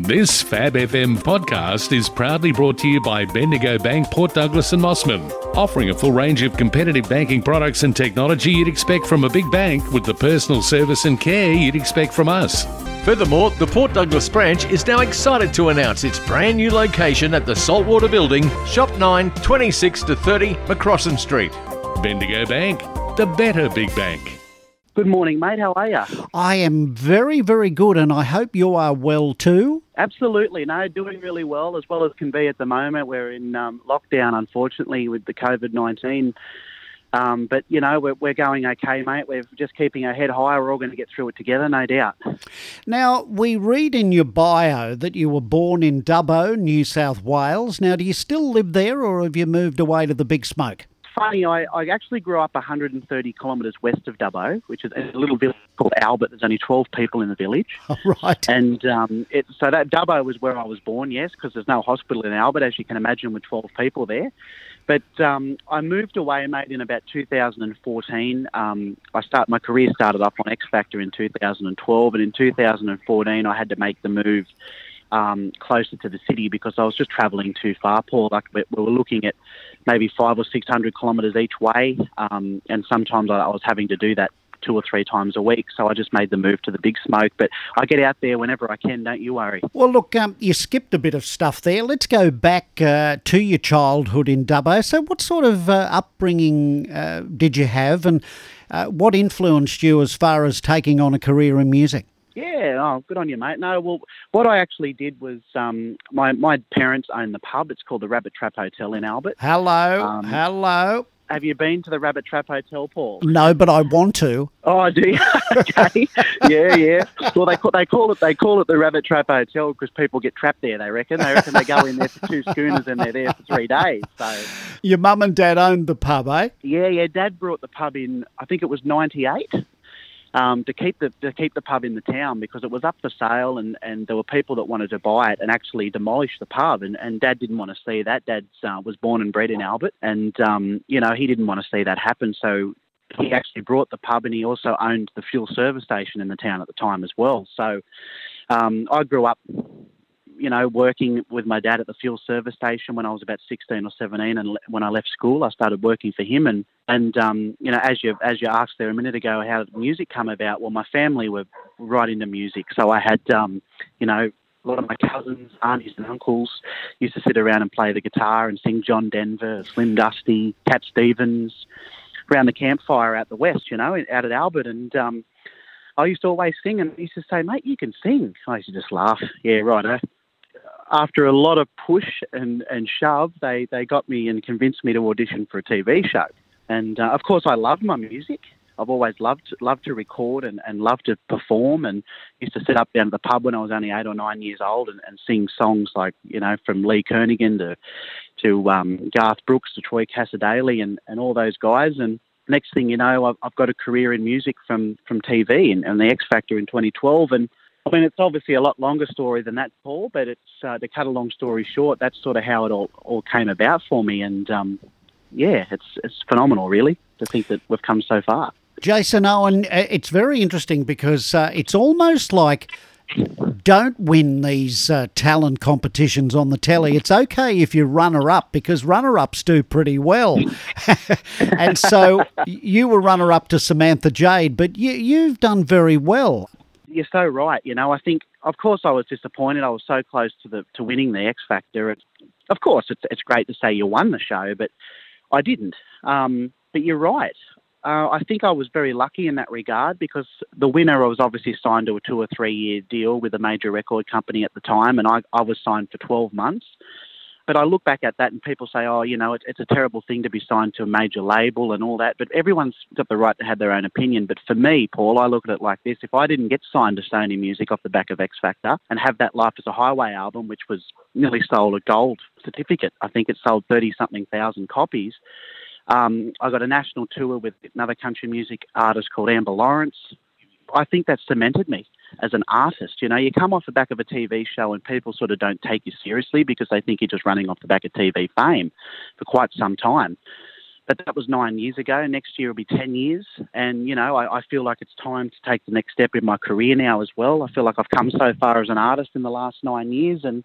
This Fab FM podcast is proudly brought to you by Bendigo Bank, Port Douglas and Mossman, offering a full range of competitive banking products and technology you'd expect from a big bank with the personal service and care you'd expect from us. Furthermore, the Port Douglas branch is now excited to announce its brand new location at the Saltwater Building, Shop 9, 26 to 30 Macrossan Street. Bendigo Bank, the better big bank. Good morning, mate. How are you? I am very, very good, and I hope you are well too. Absolutely. No, doing really well, as well as can be at the moment. We're in um, lockdown, unfortunately, with the COVID 19. Um, but, you know, we're, we're going okay, mate. We're just keeping our head high. We're all going to get through it together, no doubt. Now, we read in your bio that you were born in Dubbo, New South Wales. Now, do you still live there or have you moved away to the big smoke? Funny, I, I actually grew up 130 kilometres west of Dubbo, which is a little village called Albert. There's only 12 people in the village. Oh, right. And um, it, so that Dubbo was where I was born, yes, because there's no hospital in Albert, as you can imagine, with 12 people there. But um, I moved away, mate, in about 2014. Um, I start my career started up on X Factor in 2012, and in 2014 I had to make the move um, closer to the city because I was just travelling too far, Paul. Like we were looking at maybe five or six hundred kilometres each way, um, and sometimes I was having to do that two or three times a week. So I just made the move to the big smoke. But I get out there whenever I can. Don't you worry. Well, look, um, you skipped a bit of stuff there. Let's go back uh, to your childhood in Dubbo. So, what sort of uh, upbringing uh, did you have, and uh, what influenced you as far as taking on a career in music? Yeah, oh, good on you, mate. No, well, what I actually did was um, my my parents own the pub. It's called the Rabbit Trap Hotel in Albert. Hello, um, hello. Have you been to the Rabbit Trap Hotel, Paul? No, but I want to. Oh, do you? okay. yeah, yeah. Well, they call, they call it they call it the Rabbit Trap Hotel because people get trapped there. They reckon. They reckon they go in there for two schooners and they're there for three days. So. Your mum and dad owned the pub, eh? Yeah, yeah. Dad brought the pub in. I think it was ninety eight um, to keep the to keep the pub in the town because it was up for sale and, and there were people that wanted to buy it and actually demolish the pub and, and Dad didn't want to see that. Dad uh, was born and bred in Albert and um, you know he didn't want to see that happen. So he actually brought the pub and he also owned the fuel service station in the town at the time as well. So um, I grew up you know, working with my dad at the fuel service station when I was about 16 or 17, and when I left school, I started working for him. And and um, you know, as you as you asked there a minute ago, how did music come about? Well, my family were right into music, so I had um, you know. A lot of my cousins, aunties, and uncles used to sit around and play the guitar and sing John Denver, Slim Dusty, Cat Stevens, around the campfire out the west, you know, out at Albert. And um, I used to always sing, and he used to say, "Mate, you can sing." I used to just laugh. Yeah, right. After a lot of push and, and shove, they, they got me and convinced me to audition for a TV show. And uh, of course, I love my music. I've always loved loved to record and, and loved to perform and used to sit up down at the pub when I was only eight or nine years old and, and sing songs like, you know, from Lee Kernaghan to to um, Garth Brooks to Troy Cassar-Daley and, and all those guys. And next thing you know, I've, I've got a career in music from, from TV and, and the X Factor in 2012. And I mean, it's obviously a lot longer story than that, Paul. But it's uh, to cut a long story short, that's sort of how it all, all came about for me. And um, yeah, it's it's phenomenal, really, to think that we've come so far. Jason Owen, uh, it's very interesting because uh, it's almost like don't win these uh, talent competitions on the telly. It's okay if you're runner up because runner ups do pretty well. and so you were runner up to Samantha Jade, but you, you've done very well you're so right. You know, I think, of course, I was disappointed. I was so close to the to winning the X Factor. of course, it's it's great to say you won the show, but I didn't. Um, but you're right. Uh, I think I was very lucky in that regard because the winner was obviously signed to a two or three year deal with a major record company at the time, and I, I was signed for 12 months. But I look back at that and people say, oh, you know, it's, it's a terrible thing to be signed to a major label and all that. But everyone's got the right to have their own opinion. But for me, Paul, I look at it like this. If I didn't get signed to Sony Music off the back of X Factor and have that Life Is a Highway album, which was nearly sold a gold certificate, I think it sold 30 something thousand copies. Um, I got a national tour with another country music artist called Amber Lawrence. I think that cemented me as an artist. You know, you come off the back of a TV show and people sort of don't take you seriously because they think you're just running off the back of TV fame for quite some time. but that was nine years ago. Next year will be 10 years. And, you know, I, I, feel like it's time to take the next step in my career now as well. I feel like I've come so far as an artist in the last nine years, and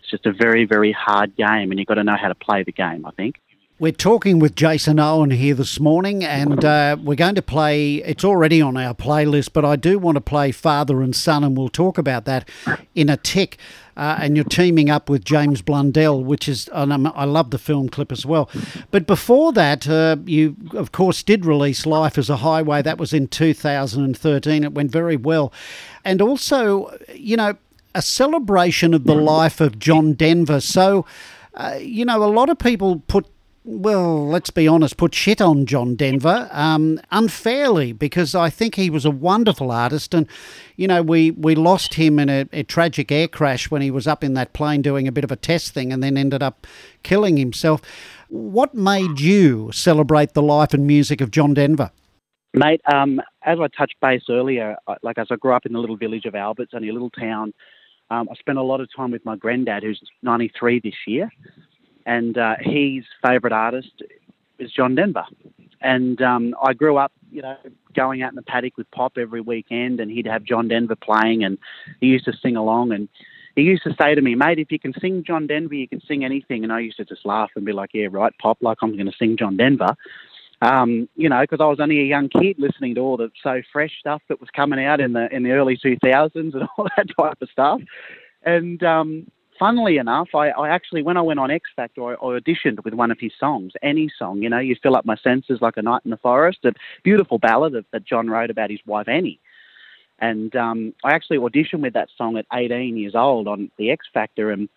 it's just a very, very hard game, and you've got to know how to play the game, I think. We're talking with Jason Owen here this morning, and uh, we're going to play. It's already on our playlist, but I do want to play Father and Son, and we'll talk about that in a tick. Uh, and you're teaming up with James Blundell, which is, and I love the film clip as well. But before that, uh, you, of course, did release Life Is a Highway. That was in 2013. It went very well. And also, you know, a celebration of the life of John Denver. So, uh, you know, a lot of people put well, let's be honest, put shit on John Denver um, unfairly because I think he was a wonderful artist. And, you know, we, we lost him in a, a, tragic air crash when he was up in that plane doing a bit of a test thing and then ended up killing himself. What made you celebrate the life and music of John Denver? Mate, um, as I touched base earlier, like as I grew up in the little village of Alberts, only a little town, um, I spent a lot of time with my granddad, who's 93 this year and uh, his favourite artist is John Denver. And um, I grew up, you know, going out in the paddock with Pop every weekend, and he'd have John Denver playing, and he used to sing along. And he used to say to me, "Mate, if you can sing John Denver, you can sing anything." And I used to just laugh and be like, "Yeah, right, Pop, like I'm going to sing John Denver." Um, you know, because I was only a young kid listening to all the so fresh stuff that was coming out in the in the early 2000s and all that type of stuff. And um, funnily enough, I, I, actually, when I went on X Factor, I, I, auditioned with one of his songs, any song. You know, you fill up my senses like a night in the forest. A beautiful ballad of, that John wrote about his wife Annie. And um, I actually auditioned with that song at 18 years old on the X Factor, and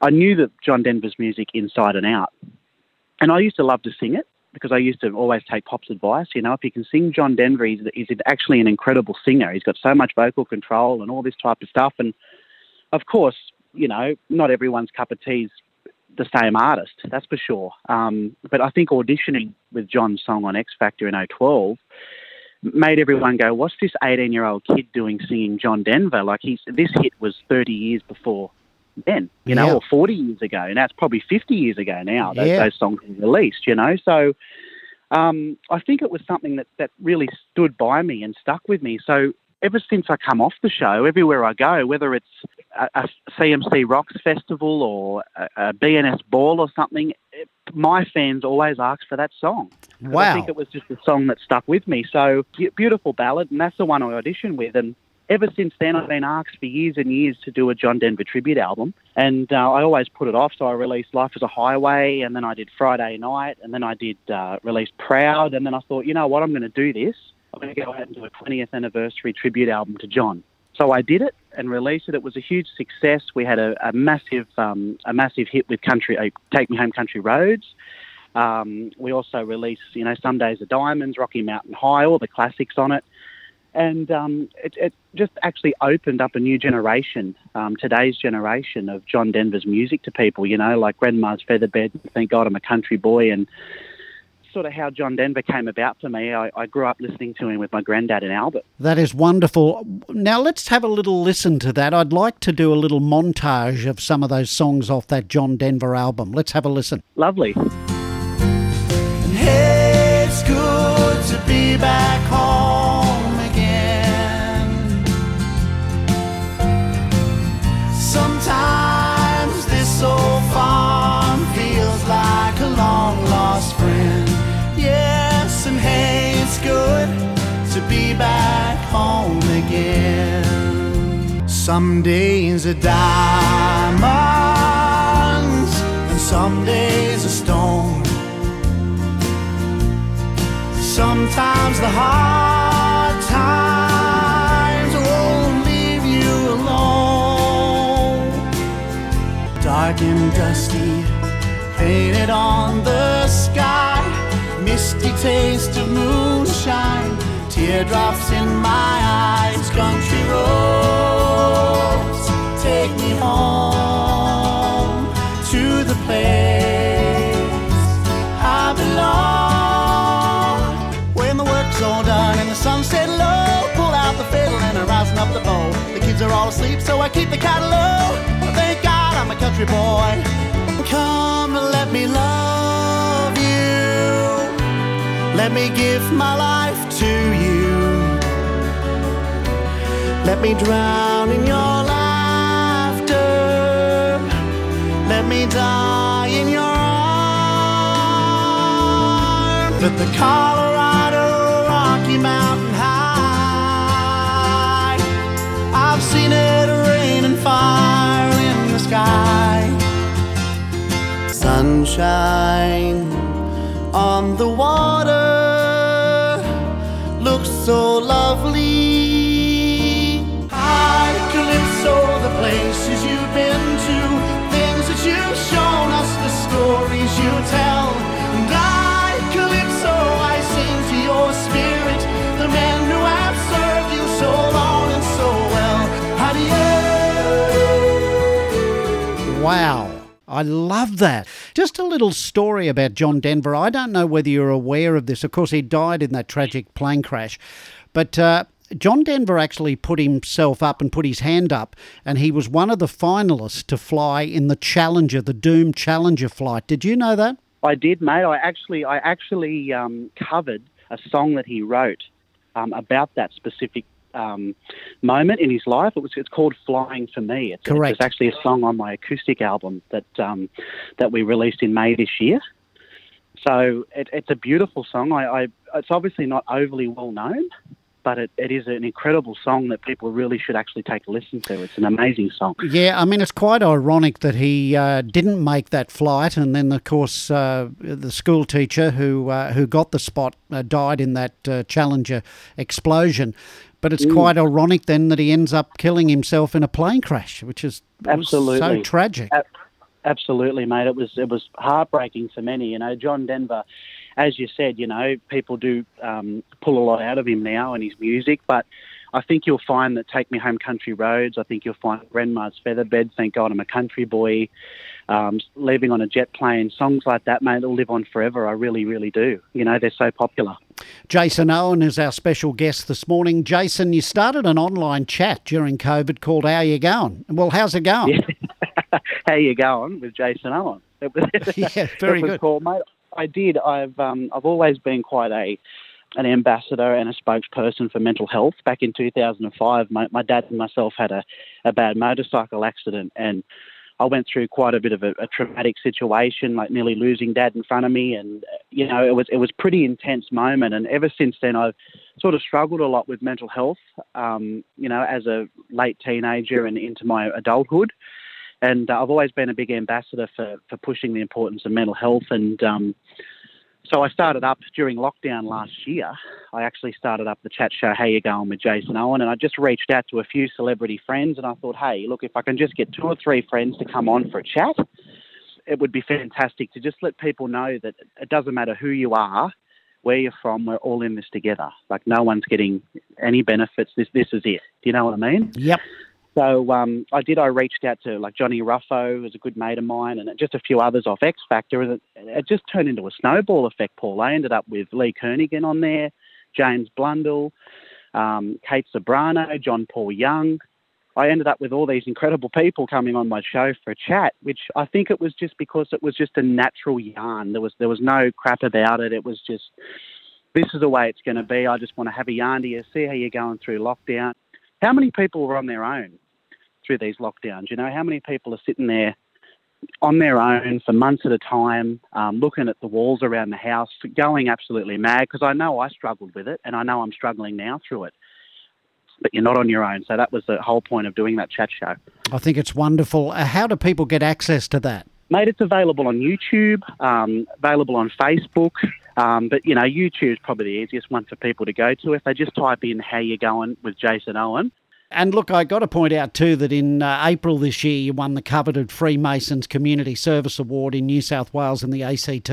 I knew that John Denver's music inside and out. And I used to love to sing it because I used to always take Pop's advice. You know, if you can sing John Denver, he's, he's actually an incredible singer. He's got so much vocal control and all this type of stuff. And of course, you know, not everyone's cup of tea is the same artist, that's for sure. Um, but I think auditioning with John's song on X Factor in 012 made everyone go, "What's this 18-year-old kid doing singing John Denver?" Like he's this hit was 30 years before then, you know, yeah. or 40 years ago. Now it's probably 50 years ago now that yeah. those songs were released. You know, so um, I think it was something that that really stood by me and stuck with me. So ever since I come off the show, everywhere I go, whether it's a, a CMC Rocks Festival or a, a, B&S Ball or something, it, my fans always ask for that song. Wow. I think it was just a song that stuck with me. So, beautiful ballad, and that's the one I auditioned with. And ever since then, I've been asked for years and years to do a John Denver tribute album, and uh, I always put it off. So I released Life Is a Highway, and then I did Friday Night, and then I did uh, release Proud, and then I thought, you know what, I'm going to do this. I'm going to go out and do a 20th anniversary tribute album to John. So I did it and released it. It was a huge success. We had a, a massive, um, a massive hit with country, uh, "Take Me Home, Country Roads." Um, we also released, you know, "Some Days Are Diamonds," "Rocky Mountain High," all the classics on it, and um, it, it, just actually opened up a new generation, um, today's generation of John Denver's music to people. You know, like Grandma's Featherbed. Thank God I'm a country boy, and sort of how John Denver came about for me. I, I grew up listening to him with my granddad in Albert. That is wonderful. Now let's have a little listen to that. I'd like to do a little montage of some of those songs off that John Denver album. Let's have a listen. Lovely. Hey, it's good to be back home Some days are diamonds, and some days are stone. Sometimes the hard times won't leave you alone. Dark and dusty, painted on the sky misty taste of moonshine, teardrops in my eyes, country roads, take me home to the place I belong. When the work's all done and the sun's set low, pull out the fiddle and I'm rising up the bow. The kids are all asleep, so I keep the cattle low. Thank God I'm a country boy. Come and let me love you. Let me give my life to you. Let me drown in your Let me die in your arms. At the Colorado Rocky Mountain High, I've seen it rain and fire in the sky. Sunshine on the water looks so lovely. Hi, Calypso, I love that. Just a little story about John Denver. I don't know whether you're aware of this. Of course, he died in that tragic plane crash. But uh, John Denver actually put himself up and put his hand up, and he was one of the finalists to fly in the Challenger, the Doom Challenger flight. Did you know that? I did, mate. I actually, I actually um, covered a song that he wrote um, about that specific um, moment in his life. It was it's called "Flying for Me." It's, Correct. It's actually a song on my acoustic album that um, that we released in May this year. So it, it's a beautiful song. I, I it's obviously not overly well known, but it, it is an incredible song that people really should actually take a listen to. It's an amazing song. Yeah, I mean, it's quite ironic that he uh, didn't make that flight, and then, of course, uh, the school teacher who uh, who got the spot uh, died in that uh, Challenger explosion. But it's quite ironic then that he ends up killing himself in a plane crash, which is was so Absolutely. tragic. Absolutely, mate. It was it was heartbreaking for many. You know, John Denver, as you said, you know, people do um, pull a lot out of him now and his music, but I think you'll find that "Take Me Home, Country Roads." I think you'll find "Grandma's Featherbed." Thank God I'm a country boy. Um, leaving on a jet plane, songs like that, mate, will live on forever. I really, really do. You know, they're so popular. Jason Owen is our special guest this morning. Jason, you started an online chat during COVID called How You Going? Well, how's it going? How you going with Jason Owen? It was, Yeah, very good. Mate. I did. I've um, I've always been quite a an ambassador and a spokesperson for mental health. Back in 2005, my, my dad and myself had a, a bad motorcycle accident, and I went through quite a bit of a, a traumatic situation, like nearly losing dad in front of me, and you know it was it was pretty intense moment. And ever since then, I've sort of struggled a lot with mental health. Um, you know, as a late teenager and into my adulthood and uh, I've always been a big ambassador for, for pushing the importance of mental health. And um, so I started up during lockdown last year. I actually started up the chat show How You Going with Jason Owen, and I just reached out to a few celebrity friends, and I thought, hey, look, if I can just get two or three friends to come on for a chat, it would be fantastic to just let people know that it doesn't matter who you are. Where you're from, we're all in this together. Like no one's getting any benefits. This this is it. Do you know what I mean? Yep. So um, I did. I reached out to like Johnny Ruffo, who's a good mate of mine, and just a few others off X Factor, and it, it just turned into a snowball effect. Paul, I ended up with Lee Kernaghan on there, James Blundell, um, Kate Ceberano, John Paul Young. I ended up with all these incredible people coming on my show for a chat, which I think it was just because it was just a natural yarn. There was there was no crap about it. It was just this is the way it's going to be. I just want to have a yarn to you, see how you're going through lockdown. How many people were on their own through these lockdowns? You know, how many people are sitting there on their own for months at a time, um, looking at the walls around the house, going absolutely mad? Because I know I struggled with it, and I know I'm struggling now through it. But you're not on your own. So that was the whole point of doing that chat show. I think it's wonderful. Uh, how do people get access to that? Mate, it's available on YouTube, um, available on Facebook. Um, but, you know, YouTube's probably the easiest one for people to go to. If they just type in how you going with Jason Owen, And look, I got to point out too that in uh, April this year, you won the coveted Freemasons Community Service Award in New South Wales and the ACT,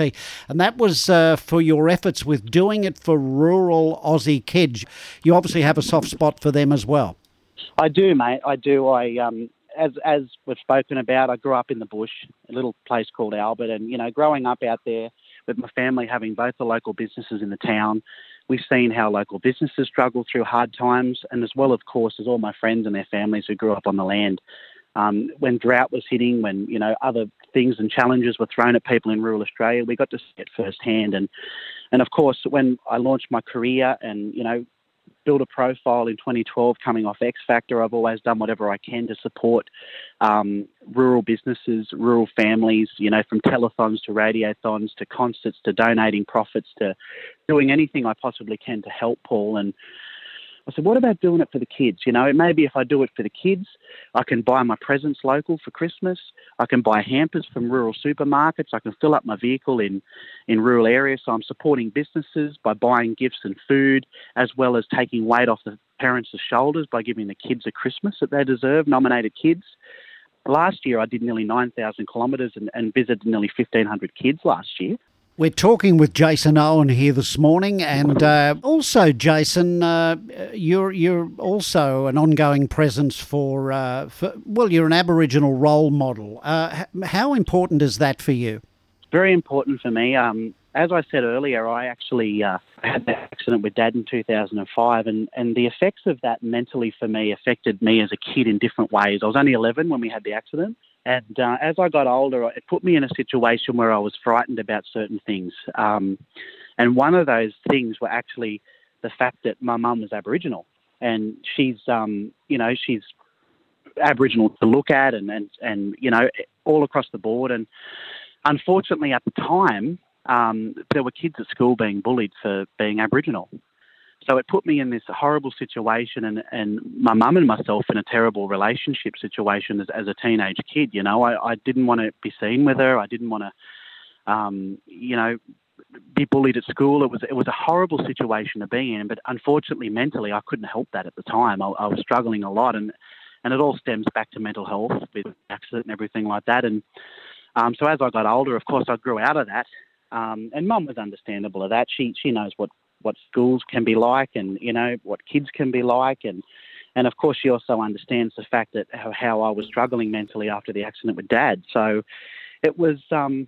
and that was uh, for your efforts with doing it for rural Aussie kids. You obviously have a soft spot for them as well. I do, mate. I do. I um, as as we've spoken about, I grew up in the bush, a little place called Albert, and you know, growing up out there with my family, having both the local businesses in the town, we've seen how local businesses struggle through hard times, and as well, of course, as all my friends and their families who grew up on the land. Um, when drought was hitting, when you know other things and challenges were thrown at people in rural Australia, we got to see it firsthand. And And of course, when I launched my career and, you know, built a profile in 2012 coming off X Factor. I've always done whatever I can to support um, rural businesses, rural families, you know, from telethons to radiothons to concerts to donating profits to doing anything I possibly can to help Paul. And I said, what about doing it for the kids? You know, maybe if I do it for the kids, I can buy my presents local for Christmas. I can buy hampers from rural supermarkets. I can fill up my vehicle in, in rural areas. So I'm supporting businesses by buying gifts and food, as well as taking weight off the parents' shoulders by giving the kids a Christmas that they deserve, nominated kids. Last year, I did nearly 9,000 kilometres and, and visited nearly 1,500 kids last year. We're talking with Jason Owen here this morning, and uh, also Jason, uh, you're you're also an ongoing presence for, uh, for well, you're an Aboriginal role model. Uh, how important is that for you? Very important for me. Um, as I said earlier, I actually uh, had that accident with Dad in 2005, and, and the effects of that mentally for me affected me as a kid in different ways. I was only 11 when we had the accident. And uh, as I got older, it put me in a situation where I was frightened about certain things. Um, and one of those things were actually the fact that my mum was Aboriginal, and she's, um, you know, she's Aboriginal to look at, and, and and you know, all across the board. And unfortunately, at the time, um, there were kids at school being bullied for being Aboriginal. So it put me in this horrible situation and, and my mum and myself in a terrible relationship situation as, as a teenage kid. You know, I, I didn't want to be seen with her. I didn't want to, um, you know, be bullied at school. It was it was a horrible situation to be in, but unfortunately, mentally, I couldn't help that at the time. I, I was struggling a lot, and and it all stems back to mental health with accident and everything like that. And um, so as I got older, of course, I grew out of that. Um, and mum was understandable of that. She she knows what what schools can be like and you know what kids can be like. And and of course she also understands the fact that how, how I was struggling mentally after the accident with dad. So it was um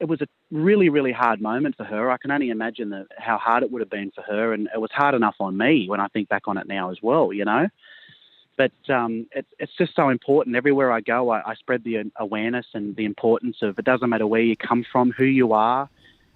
it was a really really hard moment for her. I can only imagine that how hard it would have been for her. And it was hard enough on me when I think back on it now as well you know. But um, it, it's just so important. Everywhere I go, I, I, spread the awareness and the importance of it doesn't matter where you come from, who you are,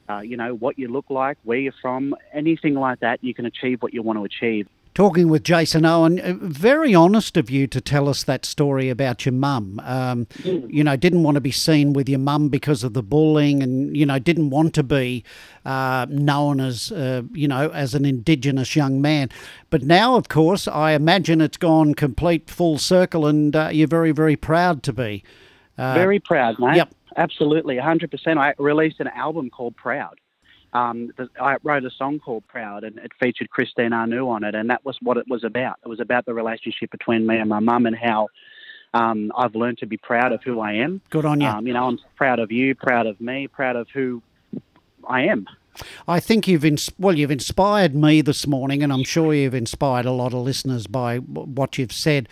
uh, you know, what you look like, where you're from, anything like that, you can achieve what you want to achieve. Talking with Jason Owen, uh, very honest of you to tell us that story about your mum. Um, mm. You know, didn't want to be seen with your mum because of the bullying, and you know, didn't want to be uh, known as uh, you know as an Indigenous young man. But now, of course, I imagine it's gone complete full circle, and uh, you're very, very proud to be. Uh, very proud, mate. Yep. Absolutely, 100%. I released an album called Proud. Um, I wrote a song called Proud, and it featured Christine Anu on it, and that was what it was about. It was about the relationship between me and my mum and how um, I've learned to be proud of who I am. Good on you. Um, you know, I'm proud of you, proud of me, proud of who I am. I think you've ins- well, you've inspired me this morning, and I'm sure you've inspired a lot of listeners by w- what you've said.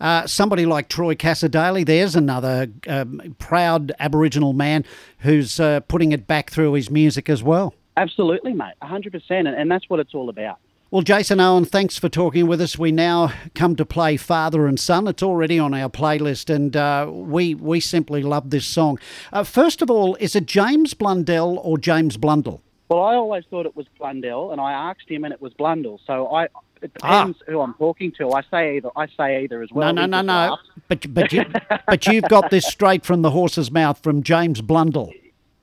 Uh, somebody like Troy Cassar-Daley, there's another um, proud Aboriginal man who's uh, putting it back through his music as well. Absolutely, mate, 100%, and, and that's what it's all about. Well, Jason Owen, thanks for talking with us. We now come to play Father and Son. It's already on our playlist, and uh, we we simply love this song. Uh, first of all, is it James Blundell or James Blundell? Well, I always thought it was Blundell, and I asked him, and it was Blundell. So I it depends ah. who I'm talking to. I say either. I say either as well. No, no, no, no. But but you but you've got this straight from the horse's mouth from James Blundell.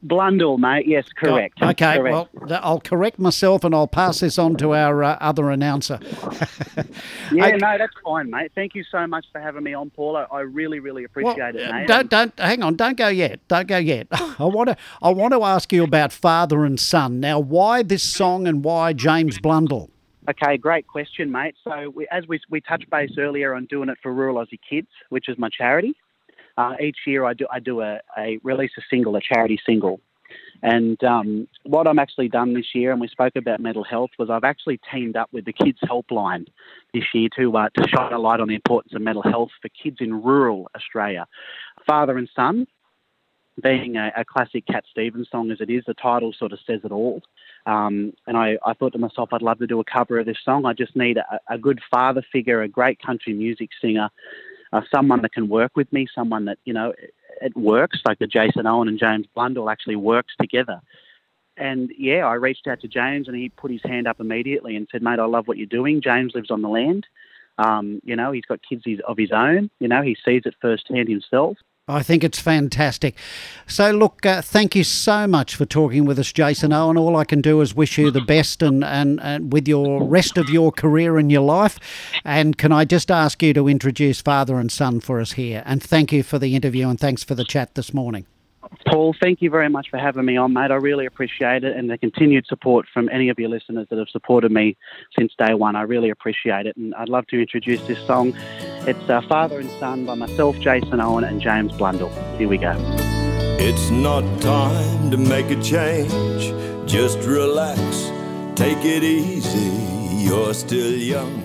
Blundell, mate. Yes, correct. Oh, okay, correct. well, I'll correct myself and I'll pass this on to our uh, other announcer. yeah, okay. no, that's fine, mate. Thank you so much for having me on, Paul. I, I really, really appreciate well, it, mate. Don't, don't, hang on, don't go yet. Don't go yet. I want to, I want to ask you about father and son. Now, why this song and why James Blundell? Okay, great question, mate. So, we, as we, we touched base earlier on doing it for Rural Aussie Kids, which is my charity, uh, each year I do I do a, a release a single, a charity single. And um, what I'm actually done this year, and we spoke about mental health, was I've actually teamed up with the Kids Helpline this year to uh, to shine a light on the importance of mental health for kids in rural Australia. Father and son, being a, a, classic Cat Stevens song as it is, the title sort of says it all. Um, and I, I, thought to myself, I'd love to do a cover of this song. I just need a, a good father figure, a great country music singer uh, someone that can work with me, someone that, you know, it, it works, like the Jason Owen and James Blundell actually works together. and yeah, I reached out to James, and he put his hand up immediately and said, "Mate, I love what you're doing." James lives on the land. Um, you know, he's got kids of his own. You know, he sees it firsthand himself. I think it's fantastic. So, look, uh, thank you so much for talking with us, Jason Owen. All I can do is wish you the best and, and, and with your rest of your career and your life. And can I just ask you to introduce father and son for us here? And thank you for the interview and thanks for the chat this morning. Paul, thank you very much for having me on, mate. I really appreciate it and the continued support from any of your listeners that have supported me since day one. I really appreciate it. And I'd love to introduce this song. It's uh, Father and Son by myself, Jason Owen, and James Blundell. Here we go. It's not time to make a change. Just relax, take it easy. You're still young